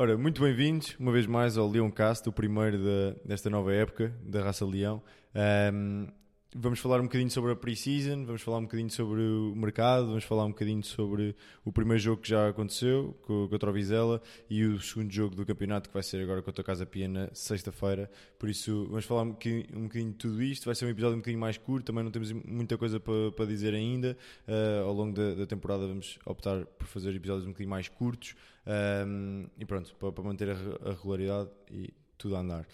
Ora, muito bem-vindos uma vez mais ao Leão Cast, o primeiro desta nova época da raça Leão. Um, vamos falar um bocadinho sobre a pre-season, vamos falar um bocadinho sobre o mercado, vamos falar um bocadinho sobre o primeiro jogo que já aconteceu contra o Vizela e o segundo jogo do campeonato que vai ser agora contra a Casa Pia na sexta-feira. Por isso, vamos falar um bocadinho, um bocadinho, de tudo isto. Vai ser um episódio um bocadinho mais curto, também não temos muita coisa para, para dizer ainda. Uh, ao longo da, da, temporada, vamos optar por fazer episódios um bocadinho mais curtos um, e pronto, para, para manter a, a regularidade e tudo a andar.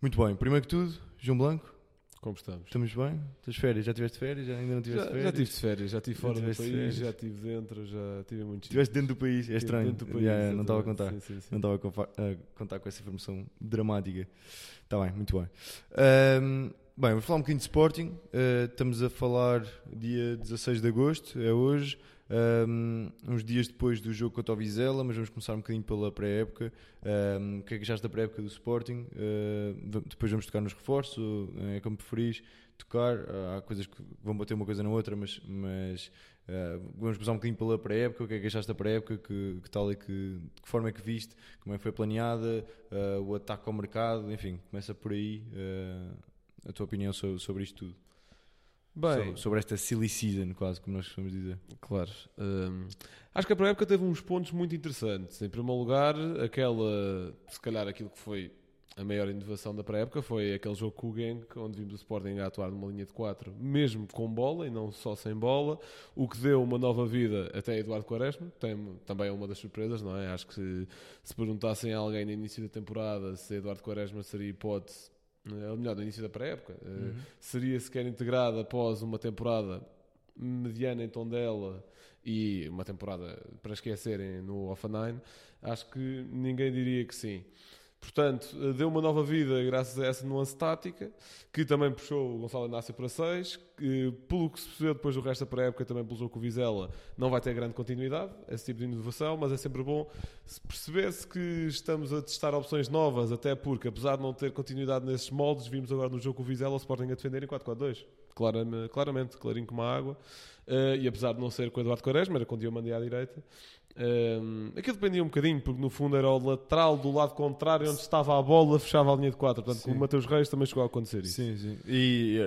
Muito bem, primeiro que tudo, João Blanco. Como estamos? Estamos bem? Estás férias? Já tiveste férias? Já ainda não tiveste já, férias? Já tive férias, já estive fora do país, férias. já estive dentro, já tive muito Estiveste dentro do país, é estranho. Dentro do país, yeah, não estava a contar. Sim, sim, sim. Não estava a contar com essa informação dramática. Está bem, muito bem. Um, bem, vou falar um bocadinho de Sporting. Uh, estamos a falar dia 16 de agosto, é hoje um, uns dias depois do jogo contra o Vizela, mas vamos começar um bocadinho pela pré-época. Um, o que é que achaste da pré-época do Sporting? Uh, depois vamos tocar nos reforços, é como preferis tocar. Há coisas que vão bater uma coisa na outra, mas, mas uh, vamos começar um bocadinho pela pré-época. O que é que achaste da pré-época? Que, que, tal e que, que forma é que viste? Como é que foi planeada? Uh, o ataque ao mercado? Enfim, começa por aí a tua opinião sobre, sobre isto tudo. Bem, sobre, sobre, esta silly season, quase como nós costumamos dizer. Claro. Um, acho que a pré-época teve uns pontos muito interessantes. Em primeiro lugar, aquela, se calhar aquilo que foi a maior inovação da pré-época foi aquele jogo com o Genk, onde vimos o Sporting a atuar numa linha de 4, mesmo com bola e não só sem bola, o que deu uma nova vida até Eduardo Quaresma, tem, também é uma das surpresas, não é? Acho que se, se perguntassem a alguém no início da temporada se Eduardo Quaresma seria hipótese ou melhor, no início da pré-época, eh, uhum. seria sequer integrado após uma temporada mediana em Tondela e uma temporada para esquecerem no Offenheim, acho que ninguém diria que sim. Portanto, eh, deu uma nova vida graças a essa nuance tática, que também puxou o Gonçalo Inácio para 6, que, pelo que se percebeu depois do resto da pré-época, também pelo jogo com o Vizela, não vai ter grande continuidade, esse tipo de inovação, mas é sempre bom perceber-se que estamos a testar opções novas, até porque, apesar de não ter continuidade nesses moldes, vimos agora no jogo com o Vizela o Sporting a defender em 4-4-2. Claramente, claramente, clarinho como a água. Uh, e apesar de não ser com o Eduardo Quaresma, era com o Diomandi à direita, um, aquilo dependia um bocadinho, porque no fundo era o lateral do lado contrário onde estava a bola, fechava a linha de 4. Portanto, sim. com o Mateus Reis também chegou a acontecer isso. Sim, sim. E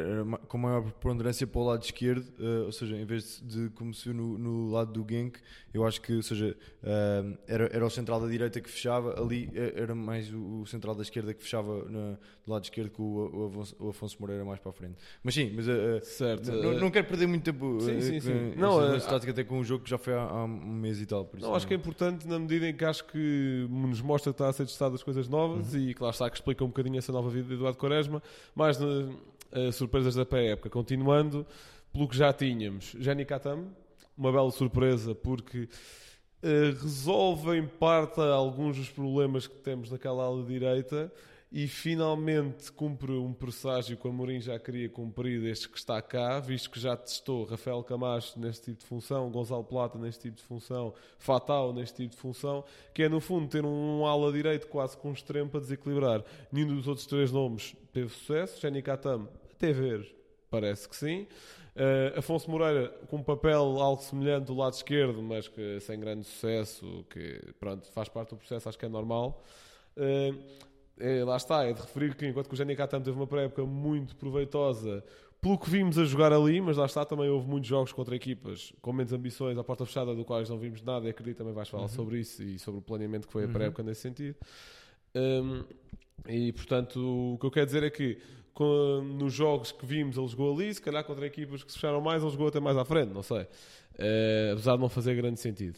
com maior preponderância para o lado esquerdo, uh, ou seja, em vez de, como se viu no, no, lado do Genk, eu acho que, ou seja, uh, era, era o central da direita que fechava, ali eh, era mais o, o central da esquerda que fechava na, do lado esquerdo, com o, o, Afonso, o, Afonso, Moreira mais para a frente. Mas sim, mas uh, certo. Não, não, quero perder muito tempo. Sim, sim, sim. não, estática até com um jogo que já foi há, há um mês e tal. Não, acho que é importante na medida em que acho que nos mostra que está a ser testado as coisas novas uhum. e que lá está que explica um bocadinho essa nova vida de Eduardo Quaresma, mais uh, surpresas da pré-época. Continuando, pelo que já tínhamos, Jenny Katam, uma bela surpresa porque uh, resolve em parte alguns dos problemas que temos naquela ala direita e finalmente cumpre um presságio que o Amorim já queria cumprir desde que está cá, visto que já testou Rafael Camacho neste tipo de função, Gonçalo Plata neste tipo de função, Fatal neste tipo de função, que é no fundo ter um ala direito quase com um extremo para desequilibrar. Nenhum dos outros três nomes teve sucesso, Jenny Katam, até ver, parece que sim. Uh, Afonso Moreira com um papel algo semelhante do lado esquerdo, mas que sem grande sucesso, que pronto, faz parte do processo, acho que é normal. Uh, é, lá está, é de referir que enquanto que o Jenny Katam teve uma pré-época muito proveitosa pelo que vimos a jogar ali, mas lá está, também houve muitos jogos contra equipas com menos ambições, à porta fechada, do quais não vimos nada, e acredito também vais falar uhum. sobre isso e sobre o planeamento que foi a uhum. pré-época nesse sentido. Um, e portanto, o que eu quero dizer é que com, nos jogos que vimos ele jogou ali, se calhar contra equipas que se fecharam mais, ele jogou até mais à frente, não sei. Uh, apesar de não fazer grande sentido.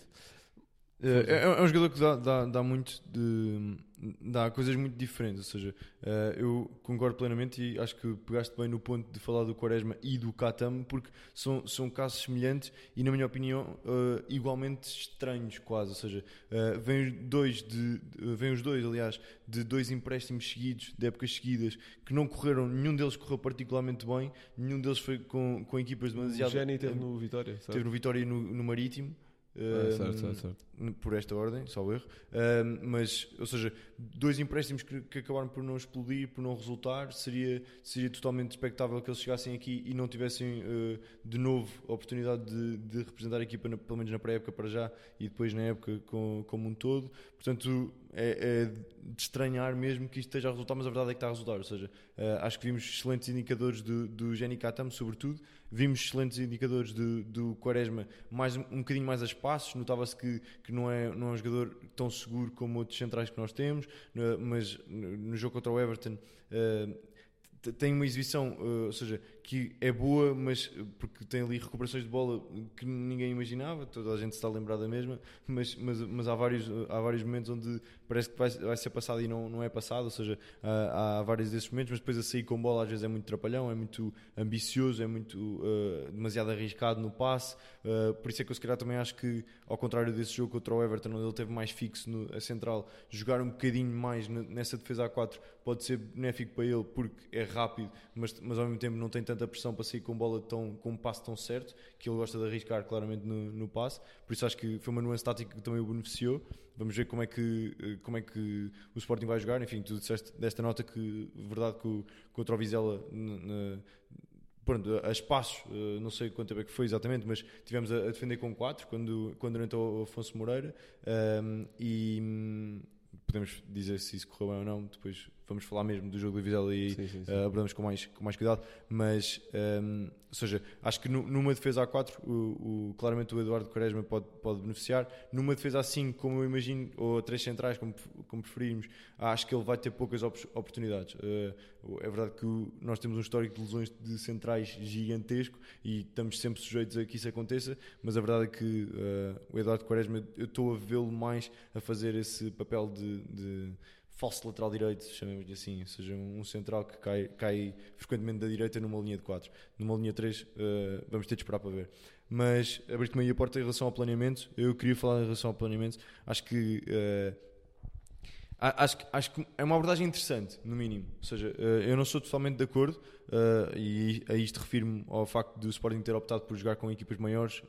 É, é, é, um jogador que dá, dá, dá muito de. dá coisas muito diferentes. Ou seja, uh, eu concordo plenamente e acho que pegaste bem no ponto de falar do Quaresma e do Katam, porque são, são casos semelhantes e, na minha opinião, uh, igualmente estranhos, quase. Ou seja, uh, vêm, dois de, vêm os dois, aliás, de dois empréstimos seguidos, de épocas seguidas, que não correram, nenhum deles correu particularmente bem, nenhum deles foi com, com equipas demasiado. O Jenny teve no Vitória, Teve no Vitória e no, no Marítimo. Ah, certo, certo, certo. Por esta ordem, salvo erro. Mas, ou seja, dois empréstimos que, que, acabaram por não explodir, por não resultar, seria, seria totalmente expectável que eles chegassem aqui e não tivessem uh, de novo a oportunidade de, de representar a equipa, na, pelo menos na pré-época para já e depois na época com, como um todo. Portanto, é, é, de estranhar mesmo que isto esteja a resultar, mas a verdade é que está a resultar. Ou seja, uh, acho que vimos excelentes indicadores do, do sobretudo. Vimos excelentes indicadores do, do Quaresma, mais, um bocadinho mais a espaços. Notava-se que, que não, é, não é um jogador tão seguro como outros centrais que nós temos, mas no jogo contra o Everton. Uh, tem uma exibição, uh, ou seja, que é boa, mas porque tem ali recuperações de bola que ninguém imaginava, toda a gente está a lembrar da mesma, mas, mas, mas há, vários, há vários momentos onde parece que vai, vai ser passado e não, não é passado, ou seja, há, há vários desses momentos, mas depois a sair com bola às vezes é muito trapalhão, é muito ambicioso, é muito uh, demasiado arriscado no passe, uh, por isso é que eu se calhar também acho que, ao contrário desse jogo contra o Everton, onde ele teve mais fixo no, a central, jogar um bocadinho mais nessa defesa A4 pode ser benéfico para ele porque é rápido, mas, mas ao mesmo tempo não tem tanta pressão para sair com bola tão, com um passe tão certo, que ele gosta de arriscar claramente no, no passe, por isso acho que foi uma nuance tática que também o beneficiou. Vamos ver como é que, eh, como é que o Sporting vai jogar. Enfim, tu disseste desta nota que, verdade, que o, contra o Vizela na, pronto, a espaços, eh, não sei quanto tempo é que foi exatamente, mas tivemos a, defender com 4 quando, quando entrou o Afonso Moreira um, e hum, podemos dizer se isso correu bem ou não, depois vamos falar mesmo do jogo do Vizela e sim, sim, sim. Uh, abordamos com mais, com mais cuidado, mas um, ehm, ou seja, acho que numa defesa A4 o, o, claramente o Eduardo Quaresma pode, pode beneficiar, numa defesa A5 como eu imagino, ou a três centrais como, como preferirmos, acho que ele vai ter poucas op oportunidades uh, é verdade que nós temos um histórico de lesões de centrais gigantesco e estamos sempre sujeitos a que isso aconteça, mas a verdade é que uh, o Eduardo Quaresma eu estou a vê-lo mais a fazer esse papel de, de falso lateral direito, chamemos-lhe assim, ou seja, um central que cai, cai frequentemente da direita numa linha de 4. Numa linha 3, uh, eh, vamos ter de esperar para ver. Mas abriste-me aí a porta em relação ao planeamento. Eu queria falar em relação ao planeamento. Acho que. Uh, Acho, acho que é uma abordagem interessante, no mínimo. Ou seja, eh, eu não sou totalmente de acordo, e a isto refiro-me ao facto do Sporting ter optado por jogar com equipas maiores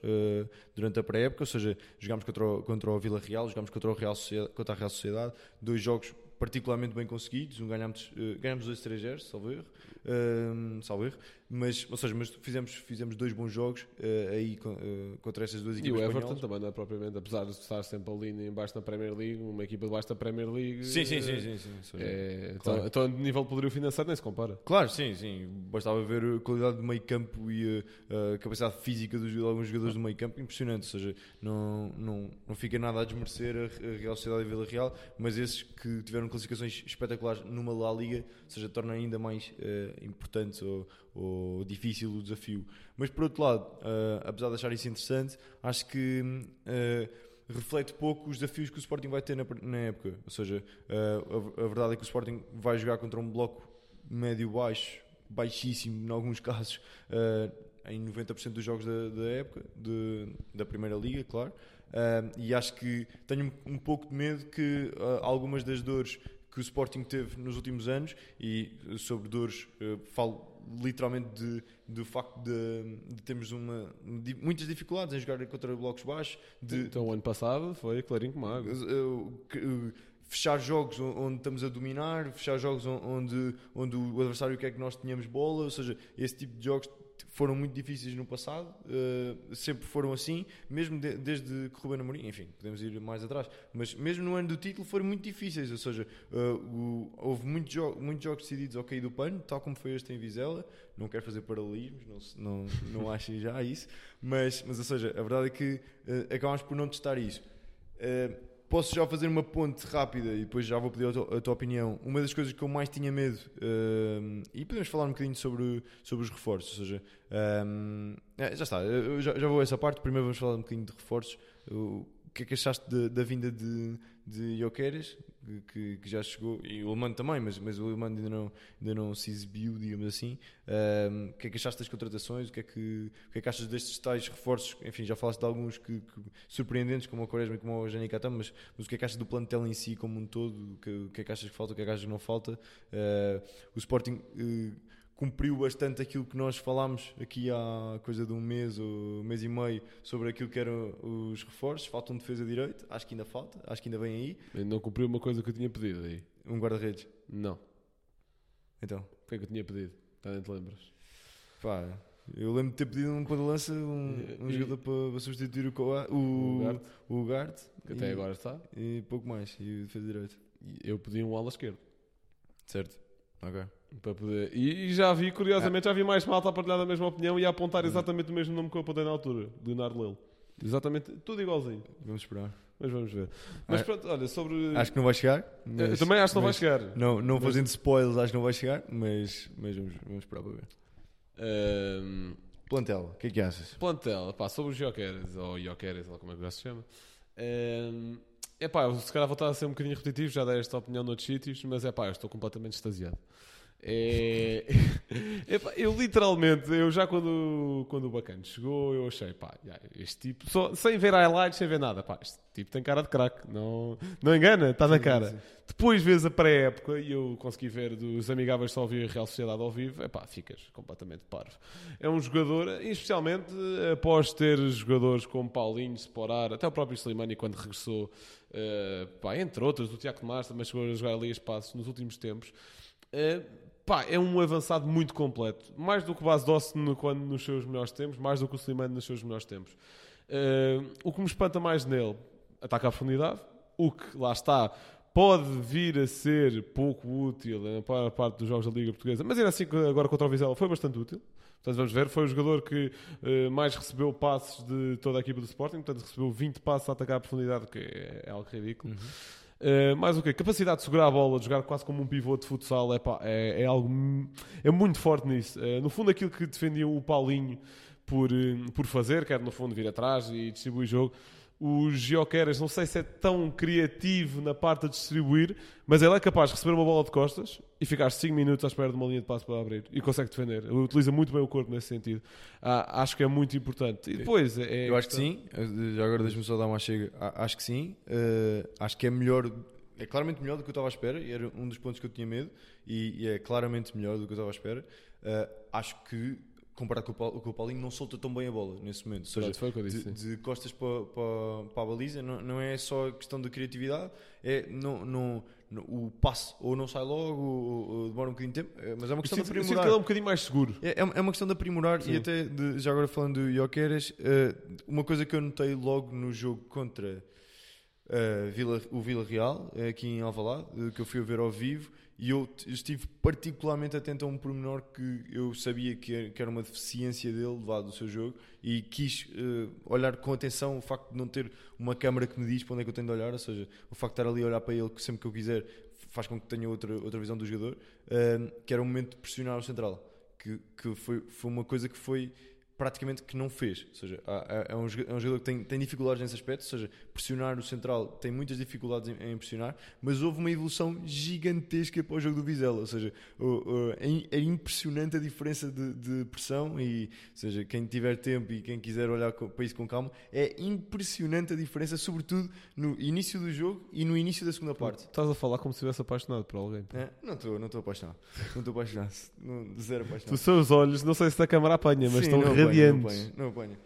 durante a pré-época. Ou seja, jogámos contra o, contra o Vila Real, jogámos contra, o Real contra a Real Sociedade, dois jogos particularmente bem conseguidos. Um ganhámos, uh, ganhámos dois 3 salvo erro, uh, salvo erro. Mas, ou seja, mas fizemos, fizemos dois bons jogos uh, aí uh, contra essas duas equipas. E o Everton espanholas. também não é propriamente, apesar de estar sempre ali embaixo na Premier League, uma equipa debaixo da Premier League. Sim, sim, sim. sim, sim, sim é, claro. então, então, nível de poderio financeiro nem se compara. Claro, sim, sim. Bastava ver a qualidade do meio campo e a, a capacidade física dos, de alguns jogadores do meio campo, impressionante. Ou seja, não, não, não fica nada a desmerecer a, a Real Sociedade e Vila Real, mas esses que tiveram classificações espetaculares numa La Liga, ou seja, torna ainda mais uh, importante ou, ou difícil o desafio. Mas por outro lado, uh, apesar de achar isso interessante, acho que uh, reflete pouco os desafios que o Sporting vai ter na, na época. Ou seja, uh, a, a, verdade é que o Sporting vai jogar contra um bloco médio-baixo, baixíssimo em alguns casos, em 90% dos jogos da, da época, de, da Primeira Liga, claro. e acho que tenho um, pouco de medo que algumas das dores que o Sporting teve nos últimos anos, e sobre dores falo literalmente de, do facto de, de termos uma, de, muitas dificuldades em jogar contra blocos baixos. De, então, o ano passado foi clarinho como água. Fechar jogos onde estamos a dominar, fechar jogos onde, onde o adversário quer que nós tenhamos bola, ou seja, esse tipo de jogos foram muito difíceis no passado, uh, sempre foram assim, mesmo de, desde que Ruben Amorim, enfim, podemos ir mais atrás, mas mesmo no ano do título foram muito difíceis, ou seja, uh, o, houve muitos, jo muitos jogos decididos ao cair do pano, tal como foi este em Vizela, não quero fazer paralelismos, não, não, não achem já isso, mas, mas ou seja, a verdade é que uh, acabamos por não testar isso. Uh, posso já fazer uma ponte rápida e depois já vou pedir a tua, a tua opinião. Uma das coisas que eu mais tinha medo, uh, e podemos falar um bocadinho sobre, sobre os reforços, ou seja, um, é, já está, já, já, vou a essa parte. Primeiro vamos falar um bocadinho de reforços. O que é que achaste de, da vinda de, de Jokeres, que, que, já chegou, e o Alemão também, mas, mas o Alemão ainda não, ainda não se exibiu, digamos assim. Um, o que é que achaste das contratações? O que é que, o que, é que achas destes tais reforços? Enfim, já falaste de alguns que, que surpreendentes, como o Quaresma e como o Jani Katam, mas, mas o que é que achas do plantel em si, como um todo? O que, o que é que achas que falta? O que é que achas que não falta? Uh, o Sporting. Uh, cumpriu bastante aquilo que nós falámos aqui há coisa de um mês ou mês e meio sobre aquilo que eram os reforços. Falta um defesa direito, acho que ainda falta, acho que ainda vem aí. Não cumpriu uma coisa que eu tinha pedido aí. Um guarda-redes. Não. Então. O que é que eu tinha pedido? não te lembras? Pá, eu lembro de ter pedido um ponta lança, um, um e, jogador para, substituir o, Coa, o, o. Que até e, agora está. E pouco mais, e o defesa direito. Eu pedi um ala esquerdo. Certo. Ok. Para poder... E, e já vi, curiosamente, ah. já vi mais malta a partilhar a mesma opinião e a apontar hum. exatamente o mesmo nome que eu apontei na altura, Leonardo Lelo. Exatamente, tudo igualzinho. Vamos esperar. Mas vamos ver. Mas ah, pronto, olha, sobre. Acho que não vai chegar. eu também acho que não vai chegar. Não, não mas... fazendo spoilers, acho que não vai chegar, mas, mas vamos, vamos esperar para ver. Um... Plantel, o que é que achas? Plantel, pá, sobre os Jokeres, ou Jokeres, ou como é que se chama. Um... É pá, se calhar vou estar a ser um bocadinho repetitivo, já dei esta opinião noutros sítios, mas é pá, eu estou completamente extasiado. É... eu literalmente, eu já quando, quando o bacana chegou, eu achei, pá, este tipo, só, sem ver highlights, sem ver nada, pá, este tipo tem cara de craque, não, não engana, está na cara. Sim. Depois vês a pré-época e eu consegui ver dos amigáveis só ouvir a Real Sociedade ao vivo, é pá, ficas completamente parvo. É um jogador, especialmente após ter jogadores como Paulinho, Sporar, até o próprio Slimani quando regressou, uh, pá, entre outros, o Tiago Tomás também chegou a jogar ali a espaço nos últimos tempos. Uh, Pá, é um avançado muito completo. Mais do que o Base Dawson quando nos seus melhores tempos, mais do que o Slimane nos seus melhores tempos. Uh, o que me espanta mais nele, ataca à profundidade. O que, lá está, pode vir a ser pouco útil para a parte dos jogos da Liga Portuguesa, mas ainda assim, agora contra o Vizela, foi bastante útil. Portanto, vamos ver, foi o jogador que uh, mais recebeu passes de toda a equipa do Sporting, portanto, recebeu 20 passes a atacar à profundidade, que é, é algo ridículo. Uhum. Uh, mais o quê? Capacidade de segurar a bola, de jogar quase como um pivô de futsal, é, é, algo é muito forte nisso. Uh, no fundo, aquilo que defendia o Paulinho por, uh, por fazer, quer no fundo vir atrás e distribuir jogo, o Gioqueras, não sei se é tão criativo na parte de distribuir, mas ele é capaz de receber uma bola de costas e ficar 5 minutos à espera de uma linha de passo para abrir e consegue defender. Ele utiliza muito bem o corpo nesse sentido. Ah, acho que é muito importante. E depois é. Eu acho que sim, já agora deixa-me só dar uma chega. Acho que sim, uh, acho que é melhor. É claramente melhor do que eu estava à espera, e era um dos pontos que eu tinha medo, e, e é claramente melhor do que eu estava à espera. Uh, acho que comparado com o, com o Paulinho, não solta tão bem a bola nesse momento. Ou seja, foi o que eu disse, de, de costas para, para, para a baliza, não, não é só questão de criatividade, é não, não, não o passe ou não sai logo, ou, ou demora um bocadinho de tempo, é, mas é uma questão de aprimorar. que ele é um bocadinho mais seguro. É, é, é uma questão de aprimorar Sim. e até, de, já agora falando do Jokeres, uh, uma coisa que eu notei logo no jogo contra uh, Vila, o Vila Real, aqui em Alvalade, que eu fui a ver ao vivo, e eu estive particularmente atento a um pormenor que eu sabia que era uma deficiência dele, levado do seu jogo, e quis uh, olhar com atenção o facto de não ter uma câmara que me diz para onde é que eu tenho de olhar, ou seja, o facto de estar ali a olhar para ele sempre que eu quiser faz com que tenha outra, outra visão do jogador, uh, que era o momento de pressionar o central, que, que foi, foi uma coisa que foi praticamente que não fez. Ou seja, é um, é um jogador que tem, tem dificuldades nesse aspecto, ou seja, pressionar o central tem muitas dificuldades em, em pressionar, mas houve uma evolução gigantesca para o jogo do Vizela. Ou seja, é, é impressionante a diferença de, de, pressão e, ou seja, quem tiver tempo e quem quiser olhar para isso com calma, é impressionante a diferença, sobretudo no início do jogo e no início da segunda parte. Estás a falar como se estivesse apaixonado por alguém. É, não estou não apaixonado. Não estou apaixonado. Não, zero apaixonado. Os seus olhos, não sei se da câmara apanha, mas Sim, estão radiantes. Não apanha, não apanha.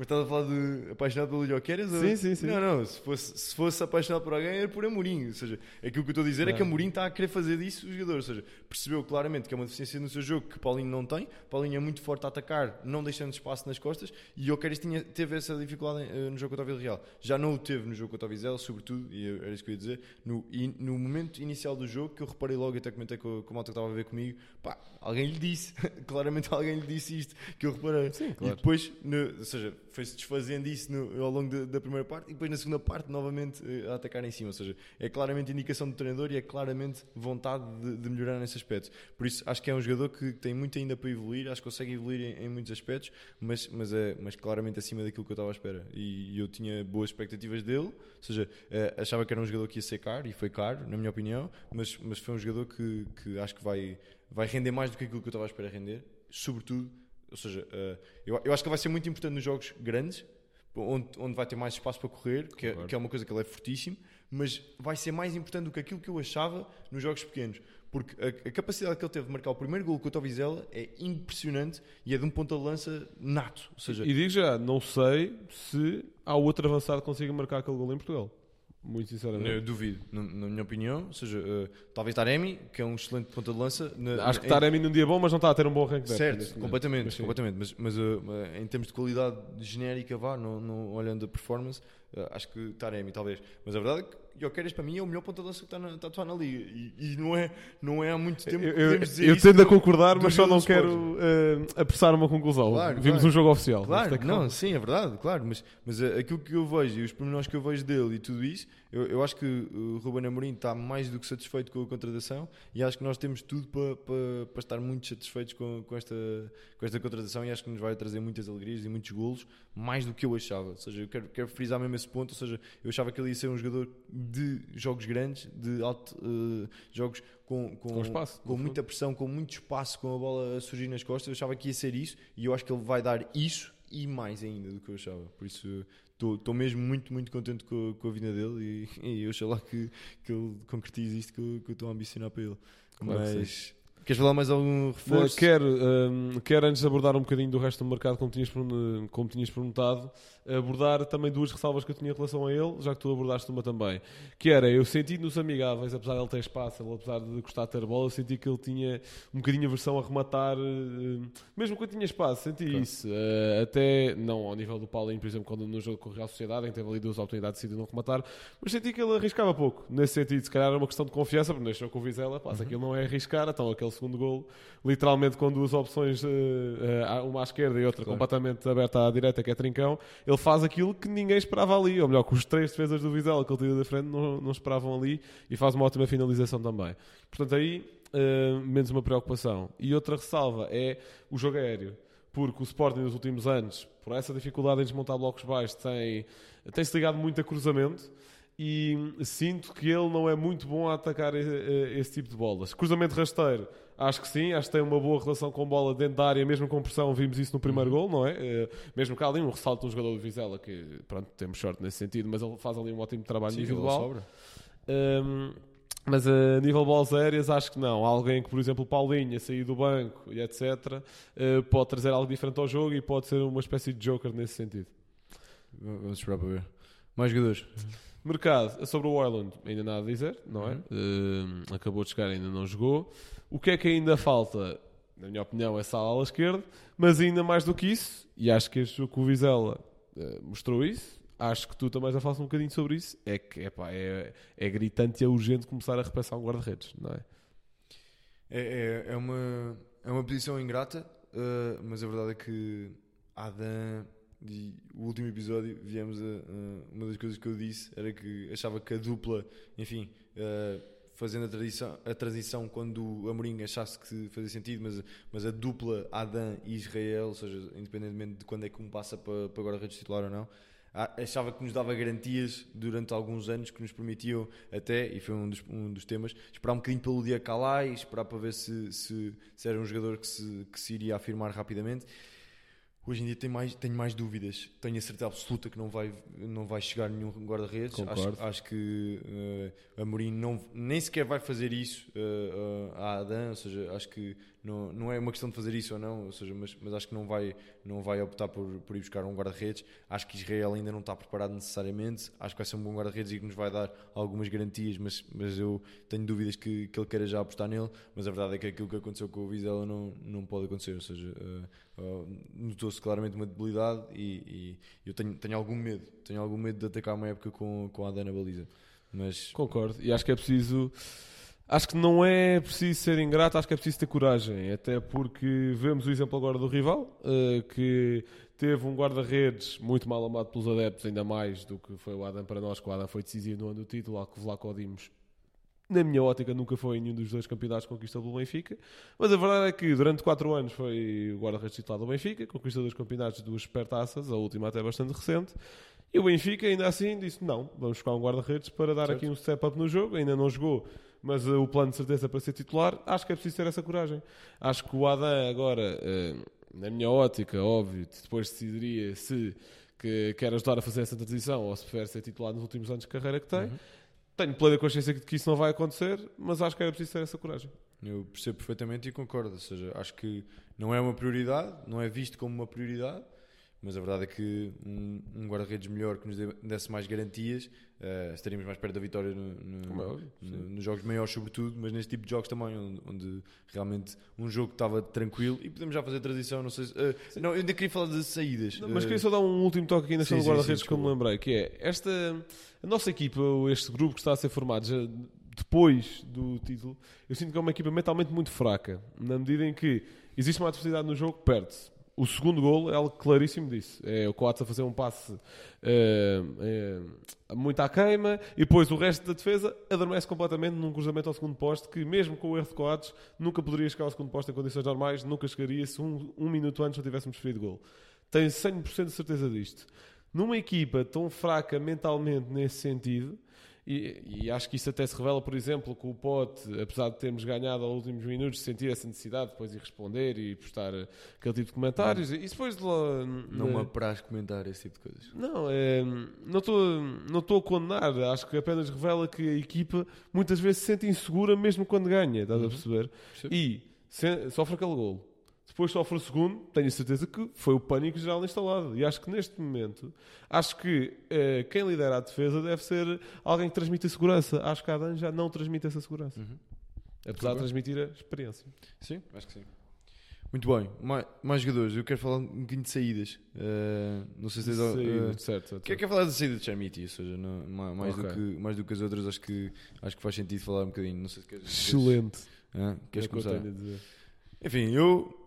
Mas estás a falar de apaixonado pelo Jokeres? Sim, sim, sim. Não, não. Se fosse, se fosse apaixonado por alguém era por Amorim. Ou seja, aquilo que eu estou a dizer é que Amorim está a querer fazer disso os jogadores. Ou seja, percebeu claramente que é uma deficiência no seu jogo que Paulinho não tem. Paulinho é muito forte a atacar, não deixando espaço nas costas. E Jokeres tinha, teve essa dificuldade uh, no jogo contra o Villarreal. Já não o teve no jogo contra o Vizela, sobretudo, e era isso que eu ia dizer, no, in, no momento inicial do jogo, que eu reparei logo, até comentei com, com a malta que estava a ver comigo, pá, alguém lhe disse, claramente alguém lhe disse isto, que eu reparei. Sim, claro. E depois, no, ou seja, foi-se desfazendo isso no, ao longo da primeira parte e depois na segunda parte novamente uh, a atacar em cima. Ou seja, é claramente indicação do treinador e é claramente vontade de, de, melhorar nesse aspecto. Por isso acho que é um jogador que tem muito ainda para evoluir, acho que consegue evoluir em, em muitos aspectos, mas, mas é mas claramente acima daquilo que eu estava à espera. E, e eu tinha boas expectativas dele, ou seja, uh, achava que era um jogador que ia ser caro e foi caro, na minha opinião, mas, mas foi um jogador que, que acho que vai, vai render mais do que aquilo que eu estava à espera render, sobretudo ou seja, uh, eu, eu acho que ele vai ser muito importante nos jogos grandes, onde, onde vai ter mais espaço para correr, que é, que é uma coisa que ele é fortíssimo, mas vai ser mais importante do que aquilo que eu achava nos jogos pequenos. porque a, a, capacidade que ele teve de marcar o primeiro gol contra o Vizela é impressionante e é de um ponta de lança nato. Ou seja, e digo já, não sei se há outro avançado que consiga marcar aquele gol em Portugal. Muito sinceramente. Eu duvido, na, na minha opinião. Ou seja, uh, talvez Taremi, que é um excelente ponta de lança. Na, Acho que Taremi num dia bom, mas não está a ter um bom ranking. Certo, completamente. Mas, completamente. mas, mas uh, em termos de qualidade genérica, vá, não, não olhando a performance, uh, acho que Taremi, talvez. Mas a verdade é que Jokeres para mim é o melhor ponta de lança que está, na, está na liga e, e, não, é, não é há muito tempo que podemos dizer Eu, eu tendo a concordar, mas só não quero uh, apressar uma conclusão. Claro, Vimos claro. um jogo oficial. Claro, não, sim, é verdade, claro, mas, mas aquilo que eu vejo e os pormenores que eu vejo dele e tudo isso eu, eu acho que o Ruben Amorim está mais do que satisfeito com a contratação e acho que nós temos tudo para, para, para estar muito satisfeitos com, com, esta, com esta contratação e acho que nos vai trazer muitas alegrias e muitos golos, mais do que eu achava. Ou seja, eu quero, quero frisar mesmo esse ponto, ou seja, eu achava que ele ia ser um jogador de jogos grandes, de alto, uh, jogos com, com, com, espaço, com muita pressão, com muito espaço, com a bola a surgir nas costas. Eu achava que ia ser isso e eu acho que ele vai dar isso e mais ainda do que eu achava. Por isso estou mesmo muito, muito contente com, com a vinda dele e, e eu sei lá que, que ele concretize isto que, que eu estou a ambicionar para ele. Claro Mas Queres falar mais algum reforço? Quero, um, quero antes de abordar um bocadinho do resto do mercado, como tinhas, como tinhas perguntado, abordar também duas ressalvas que eu tinha em relação a ele, já que tu abordaste uma também. Que era, eu senti nos amigáveis, apesar de ele ter espaço, ele, apesar de gostar de ter bola, eu senti que ele tinha um bocadinho a versão a rematar, uh, mesmo quando tinha espaço, senti claro. isso. Uh, até, não ao nível do Paulinho, por exemplo, quando no jogo com a Real Sociedade, em que teve ali duas oportunidades de não rematar, mas senti que ele arriscava pouco. Nesse sentido, se calhar era uma questão de confiança, porque deixou com o Vizela, pá, uhum. aquilo não é arriscar, então aquele segundo gol, literalmente com duas opções, uh, uma à esquerda e outra claro. completamente aberta à direita, que é Trincão, ele faz aquilo que ninguém esperava ali, ou melhor, que os três defesas do Vizela que ele tira da frente não, não esperavam ali e faz uma ótima finalização também. Portanto, aí uh, menos uma preocupação. E outra ressalva é o jogo aéreo, porque o Sporting nos últimos anos, por essa dificuldade em desmontar blocos baixos, tem, tem-se ligado muito a cruzamento e sinto que ele não é muito bom a atacar esse tipo de bolas. Cruzamento rasteiro, acho que sim, acho que tem uma boa relação com bola dentro da área, mesmo com pressão, vimos isso no primeiro uhum. gol, não é? Eh, mesmo que há ali um ressalto um jogador do Vizela, que pronto, temos sorte nesse sentido, mas ele faz ali um ótimo trabalho sim, individual. Um, mas a nível de bolas aéreas, acho que não. Alguém que, por exemplo, Paulinho, a sair do banco e etc., eh, pode trazer algo diferente ao jogo e pode ser uma espécie de joker nesse sentido. Vamos esperar para ver. Mais jogadores. Mercado, sobre o Orland, ainda nada a dizer, não é? Uhum. Uh, acabou de chegar, ainda não jogou. O que é que ainda falta? Na minha opinião, é sala ala esquerda, mas ainda mais do que isso, e acho que este jogo com o Vizela uh, mostrou isso. Acho que tu também já falas um bocadinho sobre isso. É que epá, é, é gritante e é urgente começar a repassar um guarda-redes, não é? É, é, é, uma, é uma posição ingrata, uh, mas a verdade é que Adam e o último episódio viemos a, a, uma das coisas que eu disse era que achava que a dupla, enfim, uh, fazendo a, tradição, a transição quando o Amorim achasse que fazia sentido, mas, mas a dupla Adam e Israel, ou seja, independentemente de quando é que um passa para, para agora rede titular ou não, achava que nos dava garantias durante alguns anos que nos permitiam até, e foi um dos, um dos temas, esperar um bocadinho pelo dia Calai, esperar para ver se, se, se era um jogador que se, que se iria afirmar rapidamente. Hoje em dia tenho mais, tenho mais dúvidas. Tenho a certeza absoluta que não vai, não vai chegar nenhum guarda-redes. Acho, acho, que uh, a Mourinho não, nem sequer vai fazer isso uh, uh, a Adam. Ou seja, acho que não, não é uma questão de fazer isso ou não, ou seja, mas, mas acho que não vai, não vai optar por, por ir buscar um guarda-redes. Acho que Israel ainda não está preparado necessariamente. Acho que vai ser um bom guarda-redes e que nos vai dar algumas garantias, mas, mas eu tenho dúvidas que, que ele queira já apostar nele. Mas a verdade é que aquilo que aconteceu com o Vizela não, não pode acontecer, ou seja, uh, uh, notou-se claramente uma debilidade e, e, eu tenho, tenho algum medo, tenho algum medo de atacar uma época com, com a Dana Baliza. Mas... Concordo, e acho que é preciso Acho que não é preciso ser ingrato, acho que é preciso ter coragem, até porque vemos o exemplo agora do rival, uh, que teve um guarda-redes muito mal amado pelos adeptos, ainda mais do que foi o Adam para nós, que o Adam foi decisivo no ano do título, ao que Vlaco Dimos, na minha ótica, nunca foi em nenhum dos dois campeonatos conquista do Benfica, mas a verdade é que durante 4 anos foi o guarda-redes titular do Benfica, conquistou dois campeonatos, duas supertaças, a última até bastante recente, e o Benfica ainda assim disse, não, vamos buscar um guarda-redes para dar certo. aqui um step-up no jogo, ainda não jogou mas uh, o plano de certeza para ser titular, acho que é preciso ter essa coragem. Acho que o Adam agora, uh, na minha ótica, óbvio, depois decidiria se que quer ajudar a fazer essa transição ou se prefere ser titular nos últimos anos de carreira que tem. Uhum. Tenho plena consciência de que isso não vai acontecer, mas acho que era preciso ter essa coragem. Eu percebo perfeitamente e concordo. Ou seja, acho que não é uma prioridade, não é visto como uma prioridade, mas a verdade é que um, um guarda-redes melhor que nos desse mais garantias, uh, estaríamos mais perto da vitória no, no, é óbvio, no, nos jogos maiores, sobretudo, mas neste tipo de jogos também, onde, onde realmente um jogo estava tranquilo e podemos já fazer transição. Não sei se, uh, não, eu ainda queria falar de saídas. Não, mas queria só dar um último toque aqui na questão do guarda-redes que eu me lembrei, que é esta a nossa equipa, este grupo que está a ser formado já depois do título, eu sinto que é uma equipa mentalmente muito fraca, na medida em que existe uma adversidade no jogo, perde-se o segundo gol algo claríssimo disso. É o Coates a fazer um passe é, é, muito à queima e depois o resto da defesa adormece completamente num cruzamento ao segundo poste que, mesmo com o erro de Coates, nunca poderia chegar ao segundo poste em condições normais, nunca chegaria se um, um minuto antes não tivéssemos ferido gol. Tenho 100% de certeza disto. Numa equipa tão fraca mentalmente nesse sentido, e, e, acho que isso até se revela, por exemplo, com o Pote, apesar de termos ganhado aos últimos minutos, sentir essa necessidade depois de responder e postar aquele tipo de comentários. Não. E depois de lá, Não me apraz comentar esse tipo de coisas. Não, é, não estou não a condenar. Acho que apenas revela que a equipa muitas vezes se sente insegura mesmo quando ganha, estás uhum. a perceber? E se, sofre aquele gol depois sofre o segundo, tenho certeza que foi o pânico geral instalado. E acho que neste momento, acho que eh, quem lidera a defesa deve ser alguém que transmite a segurança. Acho que a Adan já não transmite essa segurança. Uhum. Apesar de transmitir a experiência. Sim, acho que sim. Muito bem, mais, mais jogadores. Eu quero falar um bocadinho de saídas. Uh, não sei se tens. Uh, certo, certo. Quero, quero falar da saída de Chamiti, ou seja, não, mais, okay. do que, mais do que as outras, acho que, acho que faz sentido falar um bocadinho. Não sei se queres. Excelente. Queres, uh, queres é começar? Enfim, eu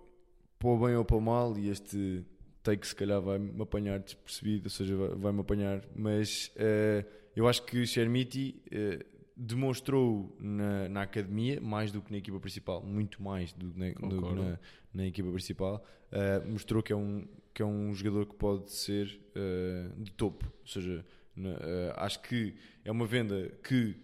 para o bem ou para o mal, e este take se calhar vai-me apanhar despercebido, ou seja, vai-me apanhar, mas uh, eu acho que Chermiti uh, demonstrou na, na, academia, mais do que na equipa principal, muito mais do, na, do que na, na, equipa principal, uh, mostrou que é, um, que é um jogador que pode ser de topo, ou seja, acho que é uma venda que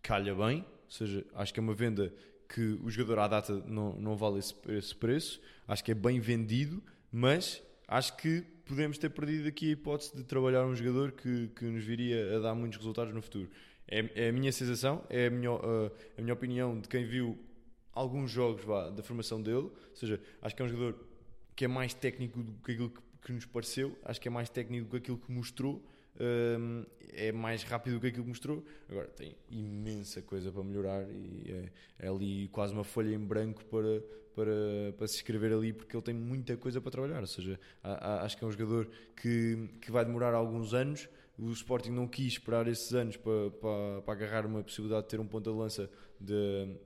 calha bem, ou seja, acho que é uma venda que o jogador à data não, não vale esse, esse preço, acho que é bem vendido, mas acho que podemos ter perdido aqui a hipótese de trabalhar um jogador que, que nos viria a dar muitos resultados no futuro. É, é a minha sensação, é a minha, uh, a minha opinião de quem viu alguns jogos vá, da formação dele, ou seja, acho que é um jogador que é mais técnico do que aquilo que, que nos pareceu, acho que é mais técnico do que aquilo que mostrou, um, é mais rápido do que aquilo que mostrou. Agora tem imensa coisa para melhorar e é, é, ali quase uma folha em branco para, para, para se escrever ali, porque ele tem muita coisa para trabalhar. Ou seja, acho que é um jogador que, que vai demorar alguns anos. O Sporting não quis esperar esses anos para, para, para agarrar uma possibilidade de ter um ponto de lança de,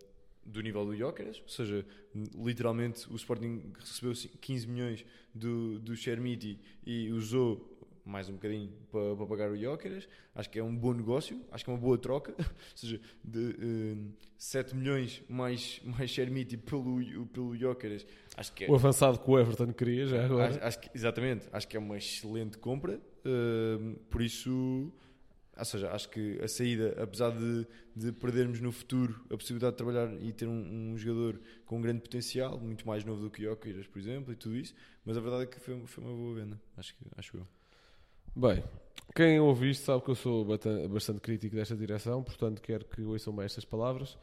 do nível do Jóqueres, ou seja, literalmente o Sporting recebeu 15 milhões do, do Chermiti e usou mais um bocadinho para, para pagar o Jóqueres. Acho que é um bom negócio, acho que é uma boa troca. Ou seja, de uh, eh, 7 milhões mais, mais Shermiti pelo, pelo Jóqueres. Acho que é, o avançado que o Everton queria já agora. Acho, acho que, exatamente, acho que é uma excelente compra. Uh, por isso. Ou seja, acho que a saída, apesar de, de perdermos no futuro a possibilidade de trabalhar e ter um, um jogador com um grande potencial, muito mais novo do que o Jokic, por exemplo, e tudo isso, mas a verdade é que foi, foi uma boa venda, acho, que, acho eu. Bem, quem ouve isto sabe que eu sou bastante crítico desta direção, portanto quero que ouçam bem estas palavras.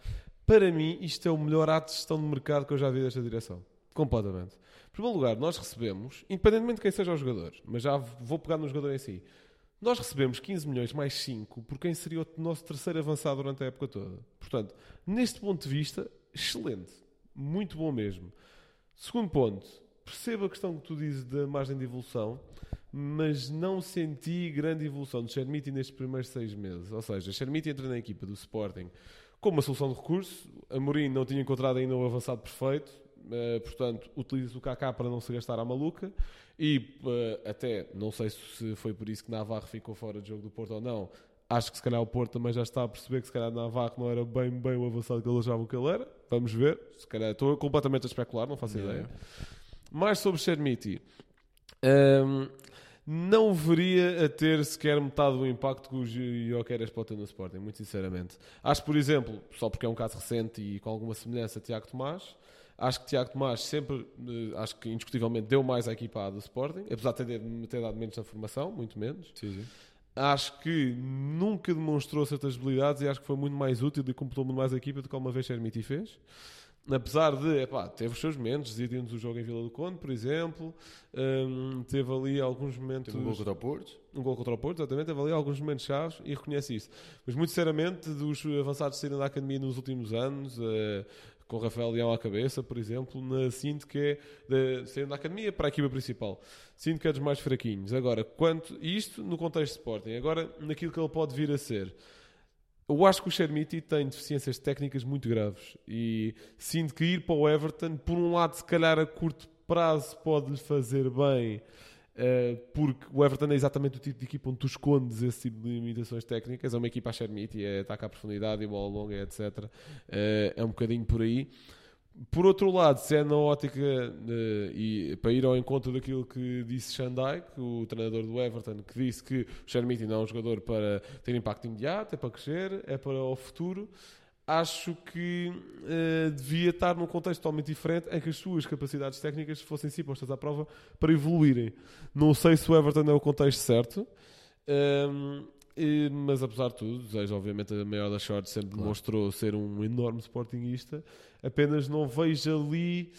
Para mim, isto é o melhor ato de gestão de mercado que eu já vi desta direção. Completamente. Em primeiro lugar, nós recebemos, independentemente de quem seja o jogador, mas já vou pegar no jogador em si, nós recebemos 15 milhões mais 5 por quem seria o nosso terceiro avançado durante a época toda. Portanto, neste ponto de vista, excelente. Muito bom mesmo. Segundo ponto, percebo a questão que tu dizes da margem de evolução mas não senti grande evolução de Chermiti nestes primeiros seis meses. Ou seja, Chermiti entra na equipa do Sporting com uma solução de recurso. Amorim não tinha encontrado ainda um avançado perfeito, uh, portanto, utiliza o Kaká para não se gastar à maluca. E uh, até, não sei se foi por isso que Navarro ficou fora do jogo do Porto ou não. Acho que se calhar o Porto também já está a perceber que se calhar Navarro não era bem, bem o avançado que ele achava que ele era. Vamos ver. Se calhar estou completamente a especular, não faço ideia. Mais sobre Chermiti. Um, não veria a ter sequer metade do impacto que o Jokeres pode ter no Sporting, muito sinceramente. Acho, por exemplo, só porque é um caso recente e com alguma semelhança a Tiago Tomás, acho que Tiago Tomás sempre, eh, acho que indiscutivelmente deu mais à equipa do Sporting, apesar de ter, ter dado menos na formação, muito menos. Sim, sim. Acho que nunca demonstrou certas habilidades e acho que foi muito mais útil e completou muito mais a equipa do que uma vez Hermiti fez. Apesar de, epá, teve os seus momentos, decidindo o jogo em Vila do Conde, por exemplo, um, teve ali alguns momentos... Teve um gol contra o Porto. Um gol contra o Porto, exatamente, teve ali alguns momentos chaves e reconhece isso. Mas, muito sinceramente, dos avançados saíram da Academia nos últimos anos, uh, com Rafael Leão à cabeça, por exemplo, na, sinto que é, saindo da Academia para a equipa principal, sinto que é dos mais fraquinhos. Agora, quanto isto no contexto de Sporting, agora naquilo que ele pode vir a ser... Eu acho que o Chermiti tem deficiências técnicas muito graves e sinto que ir para o Everton, por um lado, se calhar a curto prazo pode-lhe fazer bem, uh, porque o Everton é exatamente o tipo de equipa onde tu escondes esse tipo de limitações técnicas. É uma equipa a Chermiti, é ataque à profundidade e bola longa, etc. Eh, é um bocadinho por aí. Por outro lado, se é na ótica uh, e para ir ao encontro daquilo que disse Shandai, o treinador do Everton, que disse que o Shermiti não é um jogador para ter impacto imediato, é para crescer, é para o futuro, acho que uh, devia estar num contexto totalmente diferente em que as suas capacidades técnicas fossem sim postas à prova para evoluírem. Não sei se o Everton é o contexto certo. Um, ehm, e, mas apesar de tudo, desejo obviamente a maior das shorts sempre claro. demonstrou ser um enorme sportingista. Apenas não vejo ali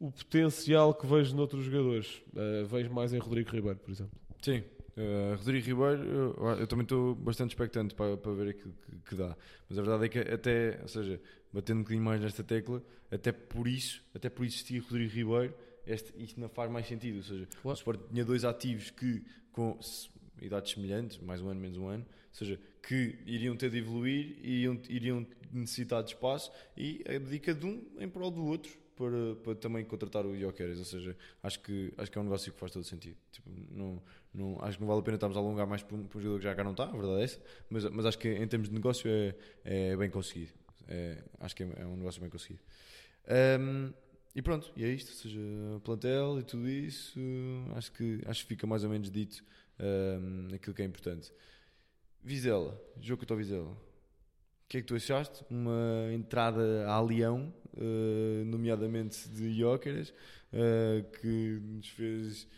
o potencial que vejo noutros jogadores. Uh, vejo mais em Rodrigo Ribeiro, por exemplo. Sim, uh, Rodrigo Ribeiro, eu, eu também estou bastante expectante para, para ver aquilo que, que, dá. Mas a verdade é que até, ou seja, batendo um bocadinho mais nesta tecla, até por isso, até por existir Rodrigo Ribeiro, este, isto não faz mais sentido. Ou seja, claro. o Sport tinha dois ativos que com idades semelhantes, mais um ano, menos um ano, ou seja, que iriam ter de evoluir iriam, iriam necessitar de espaço e abdica de um em prol do outro para, para também contratar o Jokeres, ou seja, acho que, acho que é um negócio que faz todo sentido. Tipo, não, não, acho que não vale a pena estarmos a alongar mais para um, para um jogador que já cá não está, a verdade é essa, mas, mas acho que em termos de negócio é, é bem conseguido. É, acho que é, é, um negócio bem conseguido. Um, e pronto, e é isto, ou seja, plantel e tudo isso, acho que, acho que fica mais ou menos dito um, aquilo que é importante. Vizela, jogo contra o Vizela. O que é que tu achaste? Uma entrada a Leão, uh, nomeadamente de Jóqueras, uh, que nos fez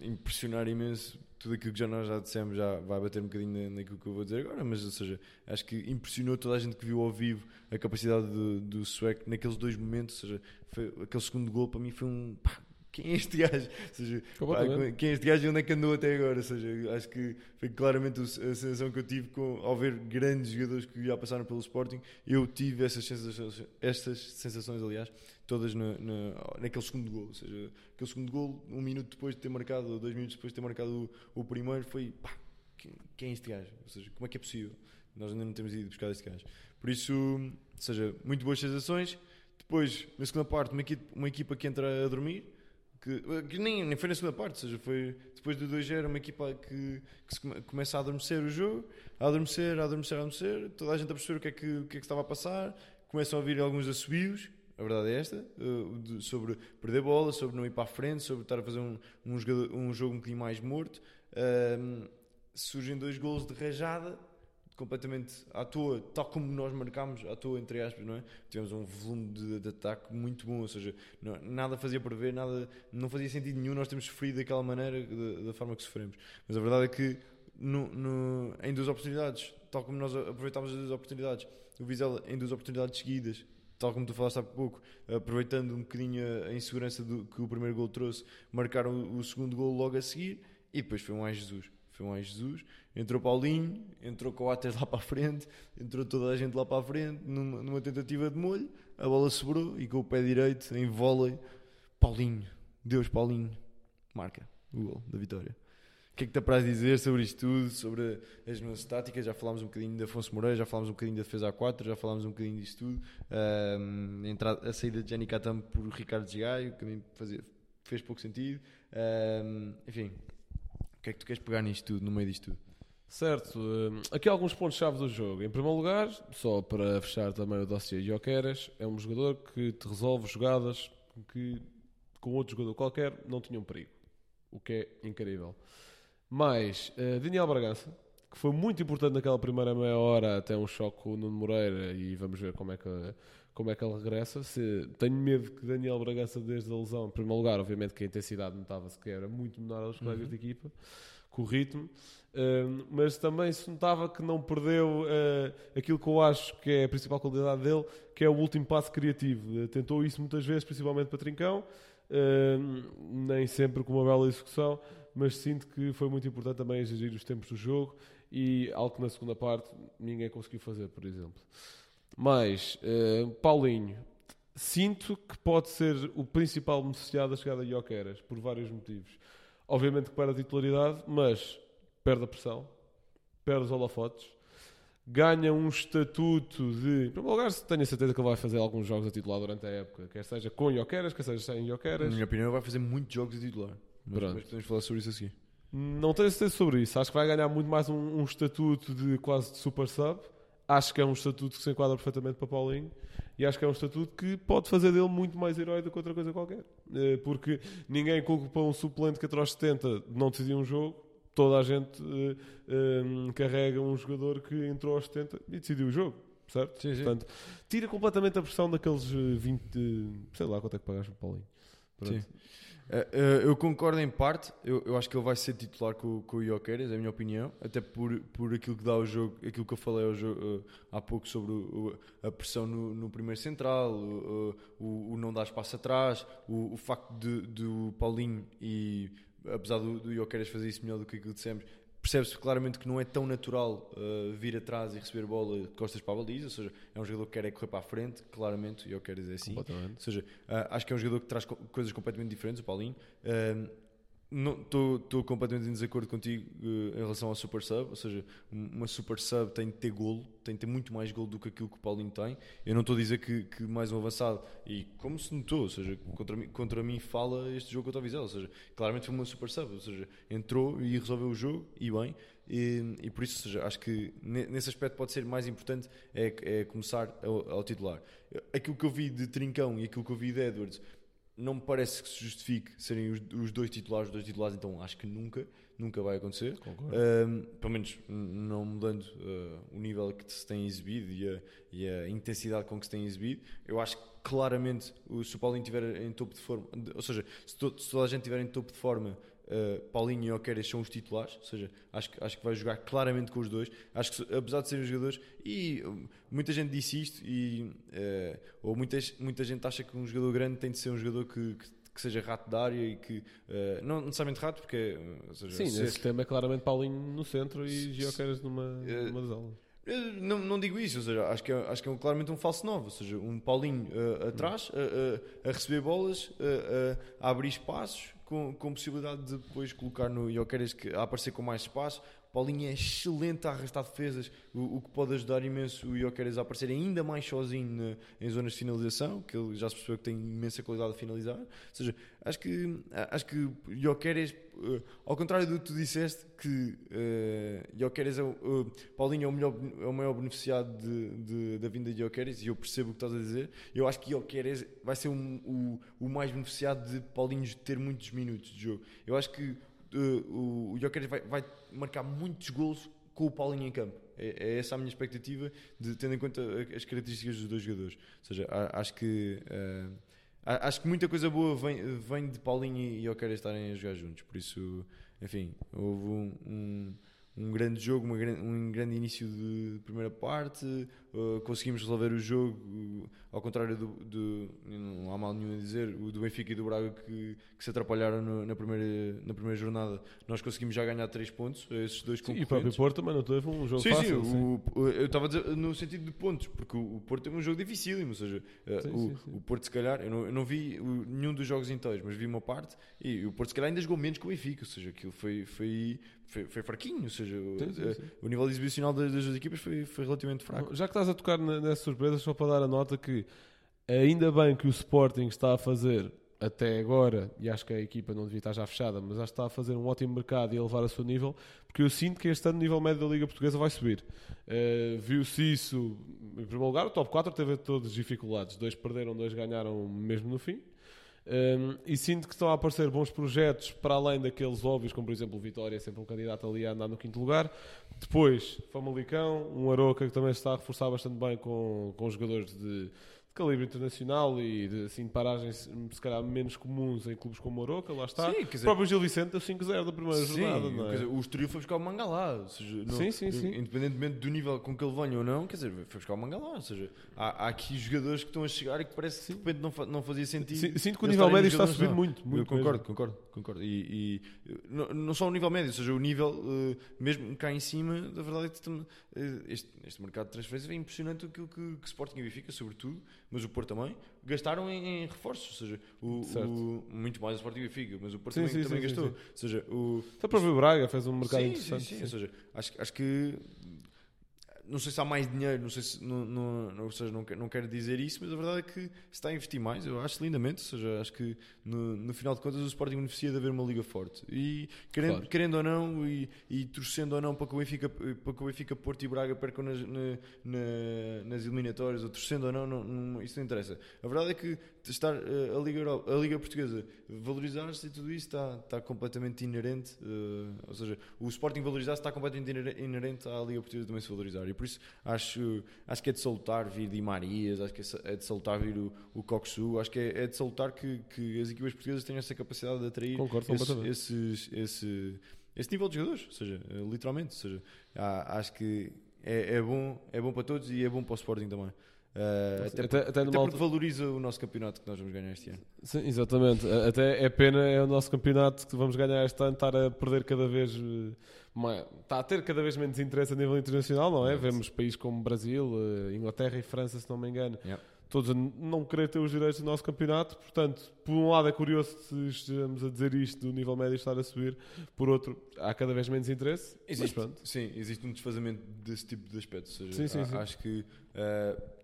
impressionar imenso. Tudo aquilo que já nós já dissemos já vai bater um bocadinho naquilo que eu vou dizer agora, mas ou seja, acho que impressionou toda a gente que viu ao vivo a capacidade do, do sueco naqueles dois momentos. Ou seja, foi, aquele segundo gol para mim foi um pá, quem é este gajo? Ou seja, pá, quem é este gajo e onde é que andou até agora? Ou seja, acho que foi claramente a sensação que eu tive com, ao ver grandes jogadores que já passaram pelo Sporting. Eu tive essas sensações, estas sensações aliás, todas na, na, naquele segundo gol. Ou seja, aquele segundo gol, um minuto depois de ter marcado, ou dois minutos depois de ter marcado o, o primeiro, foi pá, quem, quem, é este gajo? Ou seja, como é que é possível? Nós ainda não temos ido buscar este gajo. Por isso, ou seja, muito boas sensações. Depois, na segunda parte, uma equipa, uma equipa que entra a dormir que, que nem, nem foi na segunda parte, ou seja, foi depois do 2-0 uma equipa que, que se come, começa a adormecer o jogo, a adormecer, a adormecer, a adormecer, toda a gente a perceber o que é que, o que, é que estava a passar, começam a ouvir alguns assobios, a verdade é esta, de, sobre perder bola, sobre não ir para a frente, sobre estar a fazer um, um, jogador, um jogo um bocadinho mais morto. Uh, surgem dois golos de rajada, completamente à toa, tal como nós marcámos, à toa, entre aspas, não é? Tivemos um volume de, de ataque muito bom, ou seja, não, nada fazia prever, nada, não fazia sentido nenhum nós temos sofrido daquela maneira, da, da forma que sofremos. Mas a verdade é que no, no, em duas oportunidades, tal como nós aproveitámos as duas oportunidades, o Vizela em duas oportunidades seguidas, tal como tu falaste há pouco, aproveitando um bocadinho a insegurança do, que o primeiro gol trouxe, marcaram o, o segundo gol logo a seguir e depois foi um Ai Jesus. Foi um Ai Jesus Entrou Paulinho, entrou Coates lá para a frente, entrou toda a gente lá para a frente, numa, numa tentativa de molho, a bola sobrou e com o pé direito, em vôlei, Paulinho, Deus Paulinho, marca o gol da vitória. O que é que te apraz dizer sobre isto tudo, sobre as minhas táticas? Já falámos um bocadinho de Afonso Moreira, já falámos um bocadinho da defesa A4, já falámos um bocadinho disto tudo. Um, a, entrada, a saída de Jenny Catam por Ricardo Gigaio, que a mim fazia, fez pouco sentido. Um, enfim, o que é que tu queres pegar nisto tudo, no meio disto tudo? Certo, hum, aqui alguns pontos-chave do jogo. Em primeiro lugar, só para fechar também o dossiê Jokeres, é um jogador que te resolve jogadas que com outro jogador qualquer não tinham perigo, o que é incrível. Mais, uh, Daniel Bragança, que foi muito importante naquela primeira meia hora até um choque com o Nuno Moreira e vamos ver como é que, como é que ele regressa. Se, tenho medo que Daniel Bragança, desde a lesão, em primeiro lugar, obviamente que a intensidade notava-se que era muito menor aos colegas uhum. de equipa com o ritmo. Uh, mas também se notava que não perdeu uh, aquilo que eu acho que é a principal qualidade dele, que é o último passo criativo. Uh, tentou isso muitas vezes, principalmente para Trincão, nem sempre com uma bela execução, mas sinto que foi muito importante também exigir os tempos do jogo e algo que na segunda parte ninguém conseguiu fazer, por exemplo. Mas, Paulinho, sinto que pode ser o principal beneficiado da chegada de Joqueras, por vários motivos. Obviamente que para a titularidade, mas perde a pressão, perde os holofotes, ganha um estatuto de. Em primeiro lugar, tenho a certeza que ele vai fazer alguns jogos a titular durante a época, quer seja com Jokeras, quer seja sem Jokeras. Na minha opinião, vai fazer muitos jogos a titular. Mas, mas, podemos falar sobre isso assim. Não tenho certeza sobre isso. Acho que vai ganhar muito mais um, um estatuto de quase de super sub. Acho que é um estatuto que se enquadra perfeitamente para Paulinho e acho que é um estatuto que pode fazer dele muito mais herói do que outra coisa qualquer. Eh, porque ninguém culpa um suplente que até aos 70 não decidiu um jogo toda a gente uh, eh, um, carrega um jogador que entrou aos 70 e decidiu o jogo, certo? Sim, sim. Portanto, tira completamente a pressão daqueles 20, eh, sei lá quanto é que pagaste para o Paulinho. Pronto. Sim. Uh, uh, eu concordo em parte, eu, eu, acho que ele vai ser titular com, com o Jokeres, é a minha opinião, até por, por aquilo que dá o jogo, aquilo que eu falei jogo, uh, há pouco sobre o, a pressão no, no primeiro central, o, o, não dar espaço atrás, o, o facto de, do Paulinho e apesar do, do Jokeres fazer isso melhor do que aquilo dissemos, percebe-se claramente que não é tão natural uh, vir atrás e receber bola de costas para a baliza, ou seja, é um jogador que quer é correr para a frente, claramente, e eu quero dizer assim. Ou seja, uh, acho que é um jogador que traz co coisas completamente diferentes, o Paulinho. Uh, Estou completamente em desacordo contigo uh, em relação ao Super Sub, ou seja, uma Super Sub tem de ter golo, tem de ter muito mais golo do que aquilo que o Paulinho tem. Eu não estou a dizer que, que, mais um avançado, e como se notou, ou seja, contra, contra mim fala este jogo contra o Vizela, ou seja, claramente foi uma Super Sub, ou seja, entrou e resolveu o jogo, e bem, e, e por isso, seja, acho que nesse aspecto pode ser mais importante é, é começar ao, ao, titular. Aquilo que eu vi de Trincão e aquilo que eu vi de Edwards não me parece que se justifique serem os, os, dois titulares, os dois titulares, então acho que nunca, nunca vai acontecer. Um, pelo menos não mudando uh, o nível que se tem exibido e a, e a, intensidade com que se tem exibido. Eu acho que claramente se o Paulinho estiver em topo de forma, ou seja, se, se toda a gente estiver em topo de forma, Uh, Paulinho e Oqueras são os titulares, ou seja, acho que, acho que vai jogar claramente com os dois. Acho que, apesar de serem jogadores, e uh, muita gente disse isto, e, uh, ou muitas, muita gente acha que um jogador grande tem de ser um jogador que, que, que seja rato da área e que, não necessariamente rato, porque. Seja, Sim, nesse tema é claramente Paulinho no centro e Gioqueras numa, numa das aulas. Não, não digo isso, ou seja, acho que é, acho que é claramente um falso novo, ou seja, um Paulinho uh, atrás, uh, uh, a receber bolas, a abrir espaços, com, com possibilidade de depois colocar no Jokeres que a aparecer com mais espaço. Paulinho é excelente a arrastar defesas, o, o que pode ajudar imenso o Jokeres a aparecer ainda mais sozinho na, em zonas de finalização, que ele já se percebeu que tem imensa qualidade de finalizar. Ou seja, acho que, acho que Jokeres, uh, ao contrário do que tu disseste, que uh, Jokeres é o, uh, Paulinho é o, melhor, é o maior beneficiado de, de, da vinda de Jokeres, e eu percebo o que estás a dizer. Eu acho que Jokeres vai ser um, o, o mais beneficiado de Paulinho ter muitos minutos de jogo. Eu acho que uh, o Jokeres vai, vai marcar muitos gols com o Paulinho em campo. É, é, essa a minha expectativa, de, tendo em conta as características dos dois jogadores. Ou seja, acho que acho que muita coisa boa vem, vem de Paulinho e Jokeres estarem a jogar juntos. Por isso, enfim, houve um, um um grande jogo, uma, um grande início de primeira parte, uh, conseguimos resolver o jogo, uh, ao contrário do, do, não há mal nenhum a dizer, o do Benfica e do Braga que, que se atrapalharam no, na, primeira, na primeira jornada, nós conseguimos já ganhar 3 pontos, esses dois sim, E o próprio Porto também não teve um jogo sim, fácil. Sim, sim. O, eu estava a dizer no sentido de pontos, porque o, Porto teve um jogo dificílimo, ou seja, sim, o, sim, o Porto se calhar, eu não, eu não vi nenhum dos jogos inteiros, mas vi uma parte, e o Porto se calhar ainda jogou menos que o Benfica, ou seja, aquilo foi, foi, foi, foi fraquinho, ou seja, sim, sim, sim. o nível exibicional das, das duas equipas foi, foi relativamente fraco. Já que estás a tocar nessas surpresas, só para dar a nota que ainda bem que o Sporting está a fazer até agora, e acho que a equipa não devia estar já fechada, mas acho que está a fazer um ótimo mercado e a elevar o seu nível, porque eu sinto que este ano o nível médio da Liga Portuguesa vai subir. Uh, Viu-se isso, em primeiro lugar, o top 4 teve todas as dificuldades, dois perderam, dois ganharam mesmo no fim. Um, e sinto que estão a aparecer bons projetos para além daqueles óbvios, como por exemplo o Vitória, sempre um candidato ali a andar no quinto lugar. Depois, Famalicão, um Aroca que também está a reforçar bastante bem com, com jogadores de calibre internacional e de, assim, paragens se calhar menos comuns em clubes como o Oroca, lá está. Sim, dizer, o próprio Gil Vicente deu 5-0 da primeira sim, jornada, não é? Dizer, o Estoril foi buscar o Mangalá, ou seja, não, sim, sim, sim. independentemente do nível com que ele venha ou não, quer dizer, foi buscar o Mangalá, ou seja, há, há aqui jogadores que estão a chegar e que parece que de repente não, não fazia sentido. Sinto que o nível médio está a subir muito, muito. Eu concordo, mesmo. concordo, concordo. E, e, não, não só o nível médio, ou seja, o nível, uh, mesmo cá em cima, da verdade é que este, este mercado de transferência é impressionante aquilo que, que Sporting e Benfica, sobretudo, mas o Porto também, gastaram em, em reforços, ou seja, o, o, muito mais o Sporting e Benfica, mas o Porto sim, também, sim, também sim, gastou. Ou seja, o, Até o próprio Braga fez um mercado interessante. Sim, sim, ou seja, acho, acho que não sei se há mais dinheiro, não sei se não, não, não, ou seja, não, não quero dizer isso, mas a verdade é que se está a investir mais, eu acho lindamente, ou seja, acho que no, no final de contas o Sporting beneficia de haver uma liga forte. E querendo, claro. querendo ou não, e, e, torcendo ou não para que o Benfica, para que o Benfica Porto e Braga percam nas, na, na, nas eliminatórias, ou torcendo ou não, não, isso não interessa. A verdade é que estar uh, a, Liga Europa, a Liga Portuguesa valorizar-se e tudo isso está, está completamente inerente, uh, ou seja, o Sporting valorizar-se está completamente inerente à Liga Portuguesa também se valorizar. E por isso acho, acho que é de soltar vir Di Marias, acho que é de soltar vir o, o Coxu, acho que é, é de soltar que, que as equipas portuguesas tenham essa capacidade de atrair esse, esses, esse, esse nível de jogadores, ou seja, eh, literalmente, ou seja, acho que é, é, bom, é bom para todos e é bom para o Sporting também. Uh, até, até, até, até porque valoriza o nosso campeonato que nós vamos ganhar este ano. Sim, exatamente. Até é pena é o nosso campeonato que vamos ganhar este ano estar a perder cada vez mais, está a ter cada vez menos interesse a nível internacional, não é? é Vemos países como Brasil, eh, Inglaterra e França, se não me engano. Yeah. Todos a não querer ter os direitos do nosso campeonato, portanto, por um lado é curioso se estejamos a dizer isto do nível médio estar a subir, por outro, há cada vez menos interesse. Existe, sim, existe um desfazamento desse tipo de aspecto. Seja, sim, sim, sim. Acho que uh,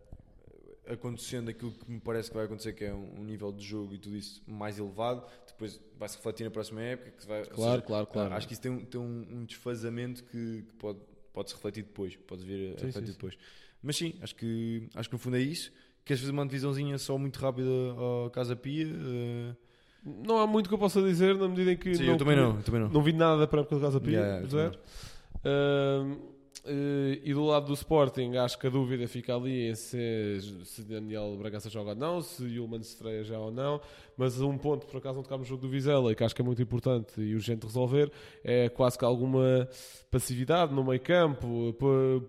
acontecendo aquilo que me parece que vai acontecer, que é um, um nível de jogo e tudo isso mais elevado, depois vai-se refletir na próxima época. Que vai, claro, seja, claro, claro. Acho que isso tem um, tem um, um desfazamento que, que, pode, pode se refletir depois, pode vir a sim, refletir sim, depois. Sim. Mas sim, acho que, acho que no fundo é isso. Queres fazer uma divisãozinha só muito rápida ao Casa Pia? Uh... Não há muito que eu possa dizer na medida em que. Sim, não, eu também não, eu também não. Não vi nada da pré-época do Casa Pia, yeah, Uh, e do lado do Sporting, acho que a dúvida fica ali em se, se Daniel Bragança joga ou não, se Yulman estreia já ou não. Mas um ponto, por acaso, não tocámos no jogo do Vizela e que acho que é muito importante e urgente resolver é quase que alguma passividade no meio campo,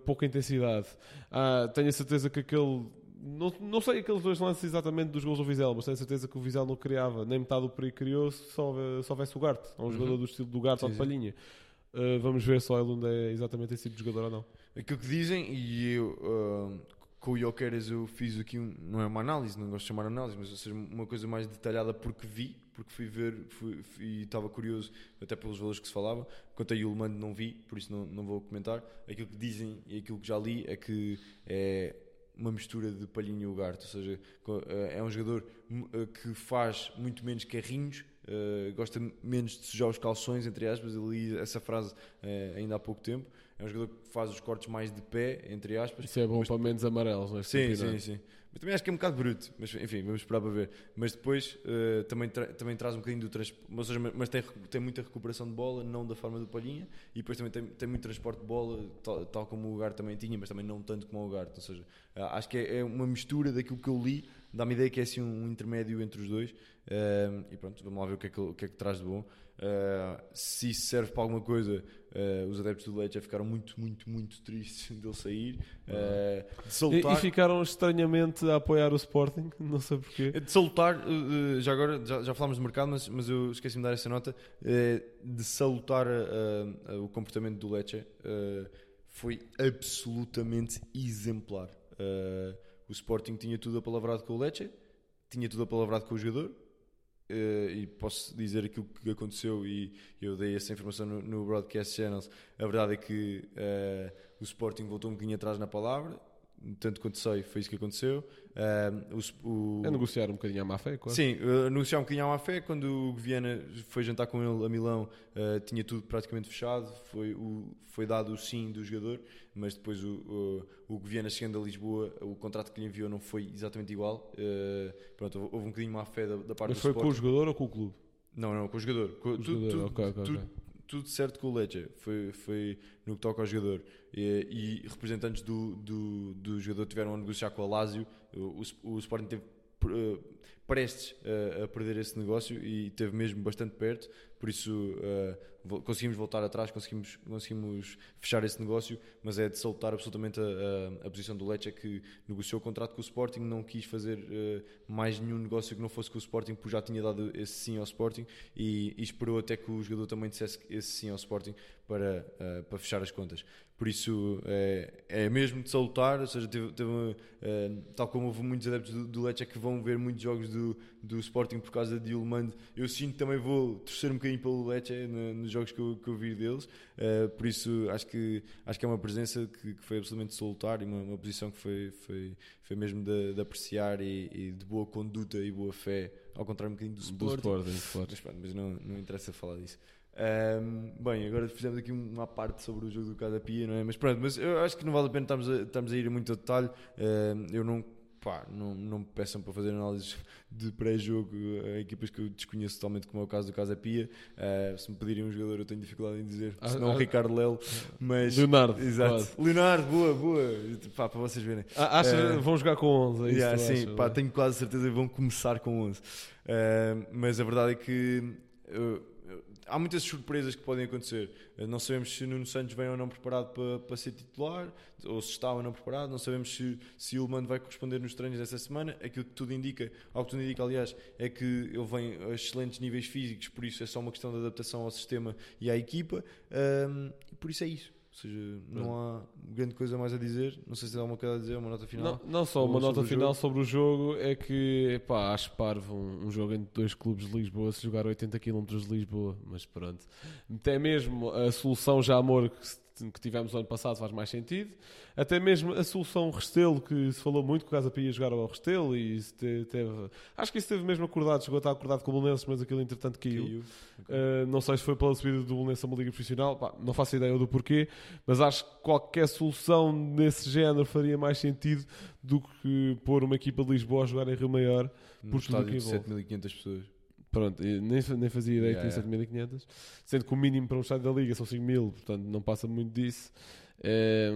pouca intensidade. Ah, tenho a certeza que aquele. Não, não sei aqueles dois lances exatamente dos gols do Vizela, mas tenho certeza que o Vizela não criava nem metade do perigo criou se só, só houvesse o Garte, um uhum. jogador do estilo do Garte ou de Palhinha. Uh, vamos ver se o Ailund é exatamente esse tipo de jogador ou não. Aquilo que dizem, e eu uh, com o Jokeres eu fiz aqui, um, não é uma análise, não gosto de chamar análise, mas ou seja, uma coisa mais detalhada porque vi, porque fui ver fui, fui, e estava curioso, até pelos valores que se falava. Quanto a Yulman não vi, por isso não, não vou comentar. Aquilo que dizem e aquilo que já li é que é uma mistura de palhinho e ugarte, ou seja, é um jogador que faz muito menos carrinhos uh, gosta menos de sujar os calções, entre aspas, eu li essa frase uh, ainda há pouco tempo. É um jogador que faz os cortes mais de pé, entre aspas. Isso é bom mas, para menos amarelos, não é? Sim, sim, sim. Mas também acho que é um bocado bruto, mas enfim, vamos esperar para ver. Mas depois uh, também, tra também traz um bocadinho do transporte, mas, mas tem, tem muita recuperação de bola, não da forma do Palhinha, e depois também tem, tem muito transporte de bola, tal, tal como o lugar também tinha, mas também não tanto como o lugar. Ou seja, acho que é, é uma mistura daquilo que eu li dá-me a ideia que é assim um intermédio entre os dois. Uh, e pronto, vamos lá ver o que é que, o que, é que traz de bom. Uh, se isso serve para alguma coisa, uh, os adeptos do Leite já ficaram muito, muito, muito tristes dele sair. de soltar... e, e, ficaram estranhamente a apoiar o Sporting, não sei porquê. De salutar, já agora, já, já falámos do mercado, mas, mas eu esqueci-me de dar essa nota. de salutar o comportamento do Leite foi absolutamente exemplar. O Sporting tinha tudo apalavrado com o Lecce, tinha tudo apalavrado com o jogador, uh, e posso dizer aquilo que aconteceu e eu dei essa informação no, no Broadcast Channels. A verdade é que uh, o Sporting voltou um bocadinho atrás na palavra, tanto quanto sei, foi isso que aconteceu. Uh, o, o... É negociar um bocadinho à má fé, quase. Sim, uh, negociar um bocadinho à má fé. Quando o Viana foi jantar com ele a Milão, uh, tinha tudo praticamente fechado. Foi, o, foi dado o sim do jogador, mas depois o, o, o Viana chegando a Lisboa, o contrato que lhe enviou não foi exatamente igual. Uh, pronto, houve um bocadinho má fé da, da parte mas do foi com o jogador ou com o clube? Não, não, com o jogador. Com, o tu, jogador. Tu, okay, okay, tu, okay tudo certo com o Lecce, foi, foi no que toca ao jogador. E, e representantes do, do, do, jogador tiveram a negociar com a Lazio, o, o, Sporting teve uh, prestes a, a, perder esse negócio e teve mesmo bastante perto, por isso uh, conseguimos voltar atrás, conseguimos, conseguimos fechar esse negócio, mas é de salutar absolutamente a, a, a posição do Lecce que negociou o contrato com o Sporting, não quis fazer uh, mais nenhum negócio que não fosse com o Sporting, porque já tinha dado esse sim ao Sporting e, e esperou até que o jogador também dissesse esse sim ao Sporting para, uh, para fechar as contas. Por isso é, é mesmo de salutar, ou seja, teve, teve uh, tal como houve muitos adeptos do, do Lecce que vão ver muitos jogos do, do Sporting por causa de Ilmand, eu sinto que também vou torcer um bocadinho pelo Lecce nos jogos que eu, que eu vi deles, uh, por isso acho que, acho que é uma presença que, que foi absolutamente salutar e uma, uma, posição que foi, foi, foi mesmo de, de apreciar e, e, de boa conduta e boa fé, ao contrário um bocadinho do Sporting. Do sporting mas, mas não, não interessa falar disso. Um, bem, agora fizemos aqui uma parte sobre o jogo do Casa Pia, não é? Mas pronto, mas eu acho que não vale a pena estarmos a, estarmos a ir muito a detalhe. Um, eu não, pá, não, não me peçam para fazer análises de pré-jogo a equipas que eu desconheço totalmente, como é o caso do Casa Pia. Uh, se me pedirem um jogador, eu tenho dificuldade em dizer, ah, senão ah, o Ricardo Lelo. Mas, Leonardo, exato. Leonardo, boa, boa. Pá, para vocês verem. Ah, uh, vão jogar com 11? É yeah, sim, achas, pá, tenho quase certeza que vão começar com 11. Uh, mas a verdade é que há muitas surpresas que podem acontecer. Eh, não sabemos se Nuno Santos vem ou não preparado para, para ser titular, ou se está ou não preparado. Não sabemos se, se Ilman vai corresponder nos treinos dessa semana. Aquilo que tudo indica, algo que tudo indica, aliás, é que ele vem a excelentes níveis físicos, por isso é só uma questão de adaptação ao sistema e à equipa. Um, por isso é isso. Ou seja, não há grande coisa mais a dizer. Não sei se há alguma coisa a dizer, uma nota final. Não, não só uma nota final jogo. sobre o jogo, é que pá, acho parvo um, um, jogo entre dois clubes de Lisboa se jogar 80 km de Lisboa, mas pronto. Até mesmo a solução já amor que que tivemos no ano passado faz mais sentido. Até mesmo a solução Restelo, que se falou muito que o Casa Pia jogar ao Restelo e teve, acho que isso teve mesmo acordado, chegou a estar acordado com o Belenenses, mas aquilo entretanto caiu. caiu. Uh, não sei se foi pela subida do Belenenses a uma liga profissional, Pá, não faço ideia do porquê, mas acho que qualquer solução nesse género faria mais sentido do que pôr uma equipa de Lisboa a jogar em Rio Maior por que envolve. 7.500 pessoas. Pronto, nem, nem fazia ideia yeah, que tinha 7.500, sendo que o mínimo para um estádio da Liga são 5.000, portanto não passa muito disso. É,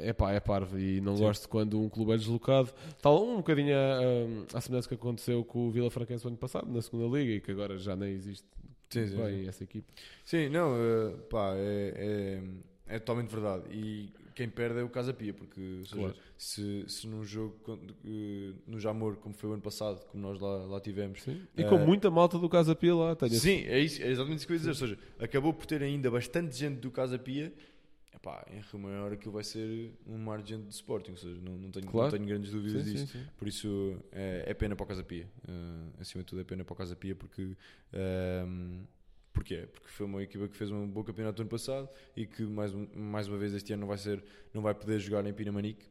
é pá, é parvo e não Sim. gosto quando um clube é deslocado. Tal um bocadinho à, à semelhança que aconteceu com o Vila Franquense no ano passado, na segunda Liga, e que agora já nem existe sim, sim, bem sim. essa equipe. Sim, não, uh, pá, é, é, é totalmente verdade. E quem perde é o Casa Pia, porque seja, claro. se, se num jogo uh, no Jamor, como foi o ano passado, como nós lá, lá tivemos. Sim. E uh, com muita malta do Casa Pia lá. Tenho sim, é, isso, é exatamente isso que eu ia dizer. Ou seja, acabou por ter ainda bastante gente do Casa Pia. Epá, em Rio Maior aquilo vai ser um mar de gente de Sporting, ou seja, não, não, tenho, claro. não tenho grandes dúvidas sim, disso. Por isso é, é, pena para o Casa Pia. Uh, acima de tudo é pena para o Casa Pia porque. Uh, Porquê? Porque foi uma equipa que fez um bom campeonato no ano passado e que mais, mais uma vez este ano não vai, ser, não vai poder jogar em Pinamanique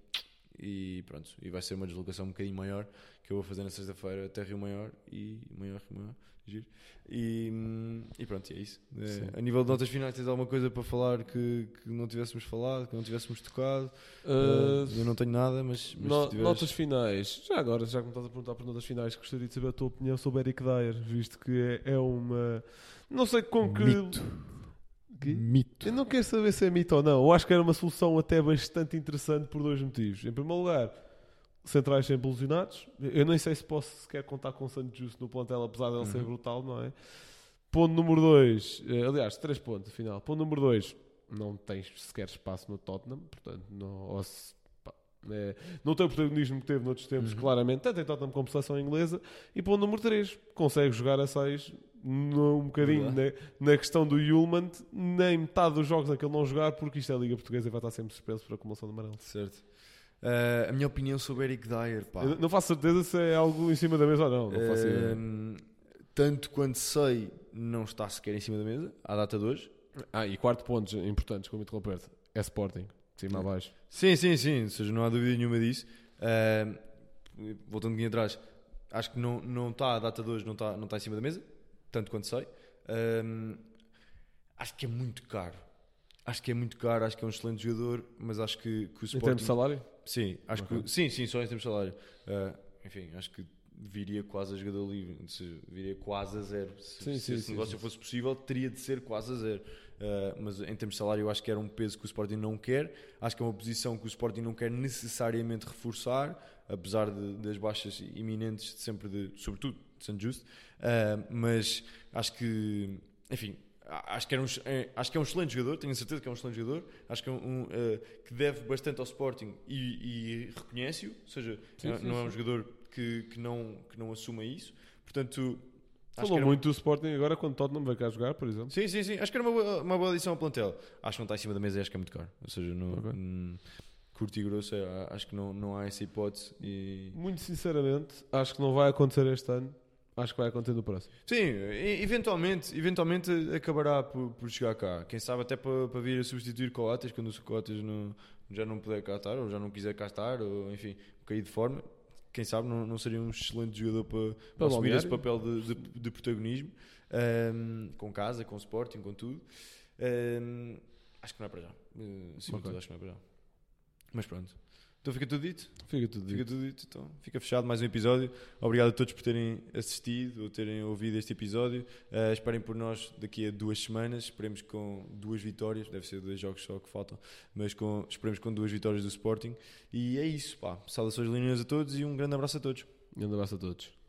e pronto, e vai ser uma deslocação um bocadinho maior que eu vou fazer na sexta-feira até Rio Maior e Maior, Maior, giro. E, e pronto, é isso. É, a nível de notas finais, tens alguma coisa para falar que, que não tivéssemos falado, que não tivéssemos tocado? Uh, uh, eu não tenho nada, mas. mas no, tiveres... Notas finais, já agora, já que me estás a perguntar por notas finais, gostaria de saber a tua opinião sobre Eric Dyer, visto que é, é uma não sei com que. Mito. Que? Mito. Eu não quero saber se é mito ou não. Eu acho que era uma solução até bastante interessante por dois motivos. Em primeiro lugar, centrais sempre ilusionados. Eu nem sei se posso sequer contar com o Santos Justo no plantel, apesar de ele uhum. ser brutal, não é? Ponto número 2, eh, aliás, 3 pontos, afinal. Ponto número 2, não tens sequer espaço no Tottenham, portanto, não, se, pá, é, não tem o protagonismo que teve noutros tempos, uhum. claramente, tanto em Tottenham como seleção inglesa. E ponto número 3, consegue jogar a 6 no, um bocadinho na, na, questão do Yulman, nem metade dos jogos naquele não jogar, porque isto é a Liga Portuguesa e vai estar sempre suspenso por acumulação de amarelo. Certo. Uh, a minha opinião sobre Eric Dyer, pá. Eu não faço certeza se é algo em cima da mesa ou não. não faço uh, tanto quanto sei, não está sequer em cima da mesa, à data de hoje. Ah, e quarto pontos importantes, como interromper é Sporting, de cima a baixo. Sim, sim, sim, ou seja, não há dúvida nenhuma disso. Uh, voltando um pouquinho atrás, acho que não, não está, a data de hoje não está, não está em cima da mesa tanto quanto sei. Um, acho que é muito caro. Acho que é muito caro, acho que é um excelente jogador, mas acho que, que o Sporting... Em termos de salário? Sim, acho okay. que, sim, sim, só em termos de salário. Uh, enfim, acho que viria quase a jogador livre, viria quase a zero. Se, sim, se sim, esse sim, negócio fosse possível, teria de ser quase a zero. Uh, mas em termos de salário, eu acho que era um peso que o Sporting não quer. Acho que é uma posição que o Sporting não quer necessariamente reforçar, apesar de, das baixas iminentes, de sempre de, sobretudo de Santo Justo. Uh, mas acho que, enfim, acho que, era um, é, acho que é um excelente jogador, tenho certeza que é um excelente jogador. Acho que é um, uh, que deve bastante ao Sporting e, e reconhece-o, ou seja, Sim, não, sim, não é um sim. jogador que, que, não, que não assuma isso. Portanto, acho Falou muito do Sporting agora quando Tottenham vai cá jogar, por exemplo. Sim, sim, sim. Acho que era uma boa, uma boa adição ao plantel. Acho que não está em cima da mesa e acho que é muito caro. Ou seja, no, Ok. hum, curto e grosso, é, acho que não, não há essa hipótese. E... Muito sinceramente, acho que não vai acontecer este ano. Acho que vai acontecer no próximo. Sim, eventualmente, eventualmente acabará por, por chegar cá. Quem sabe até para, para vir a substituir Coates quando o Coates não, já não puder cá estar, ou já não quiser cá estar, ou enfim, cair de forma. Quem sabe não, não seria um excelente jogador para, para assumir esse papel de, de, de protagonismo, hum, com casa, com Sporting, com tudo. Hum, acho que não é para já. Uh, acima de Ok. tudo, acho que não é para já. Mas pronto. Então fica tudo dito. Fica tudo Fica dito. tudo dito, então. Fica fechado mais um episódio. Obrigado a todos por terem assistido ou terem ouvido este episódio. Uh, esperem por nós daqui a duas semanas. Esperemos com duas vitórias. Deve ser dois jogos só que faltam. Mas com, esperemos com duas vitórias do Sporting. E é isso, pá. Saudações linhas a todos e um grande abraço a todos. Grande abraço a todos.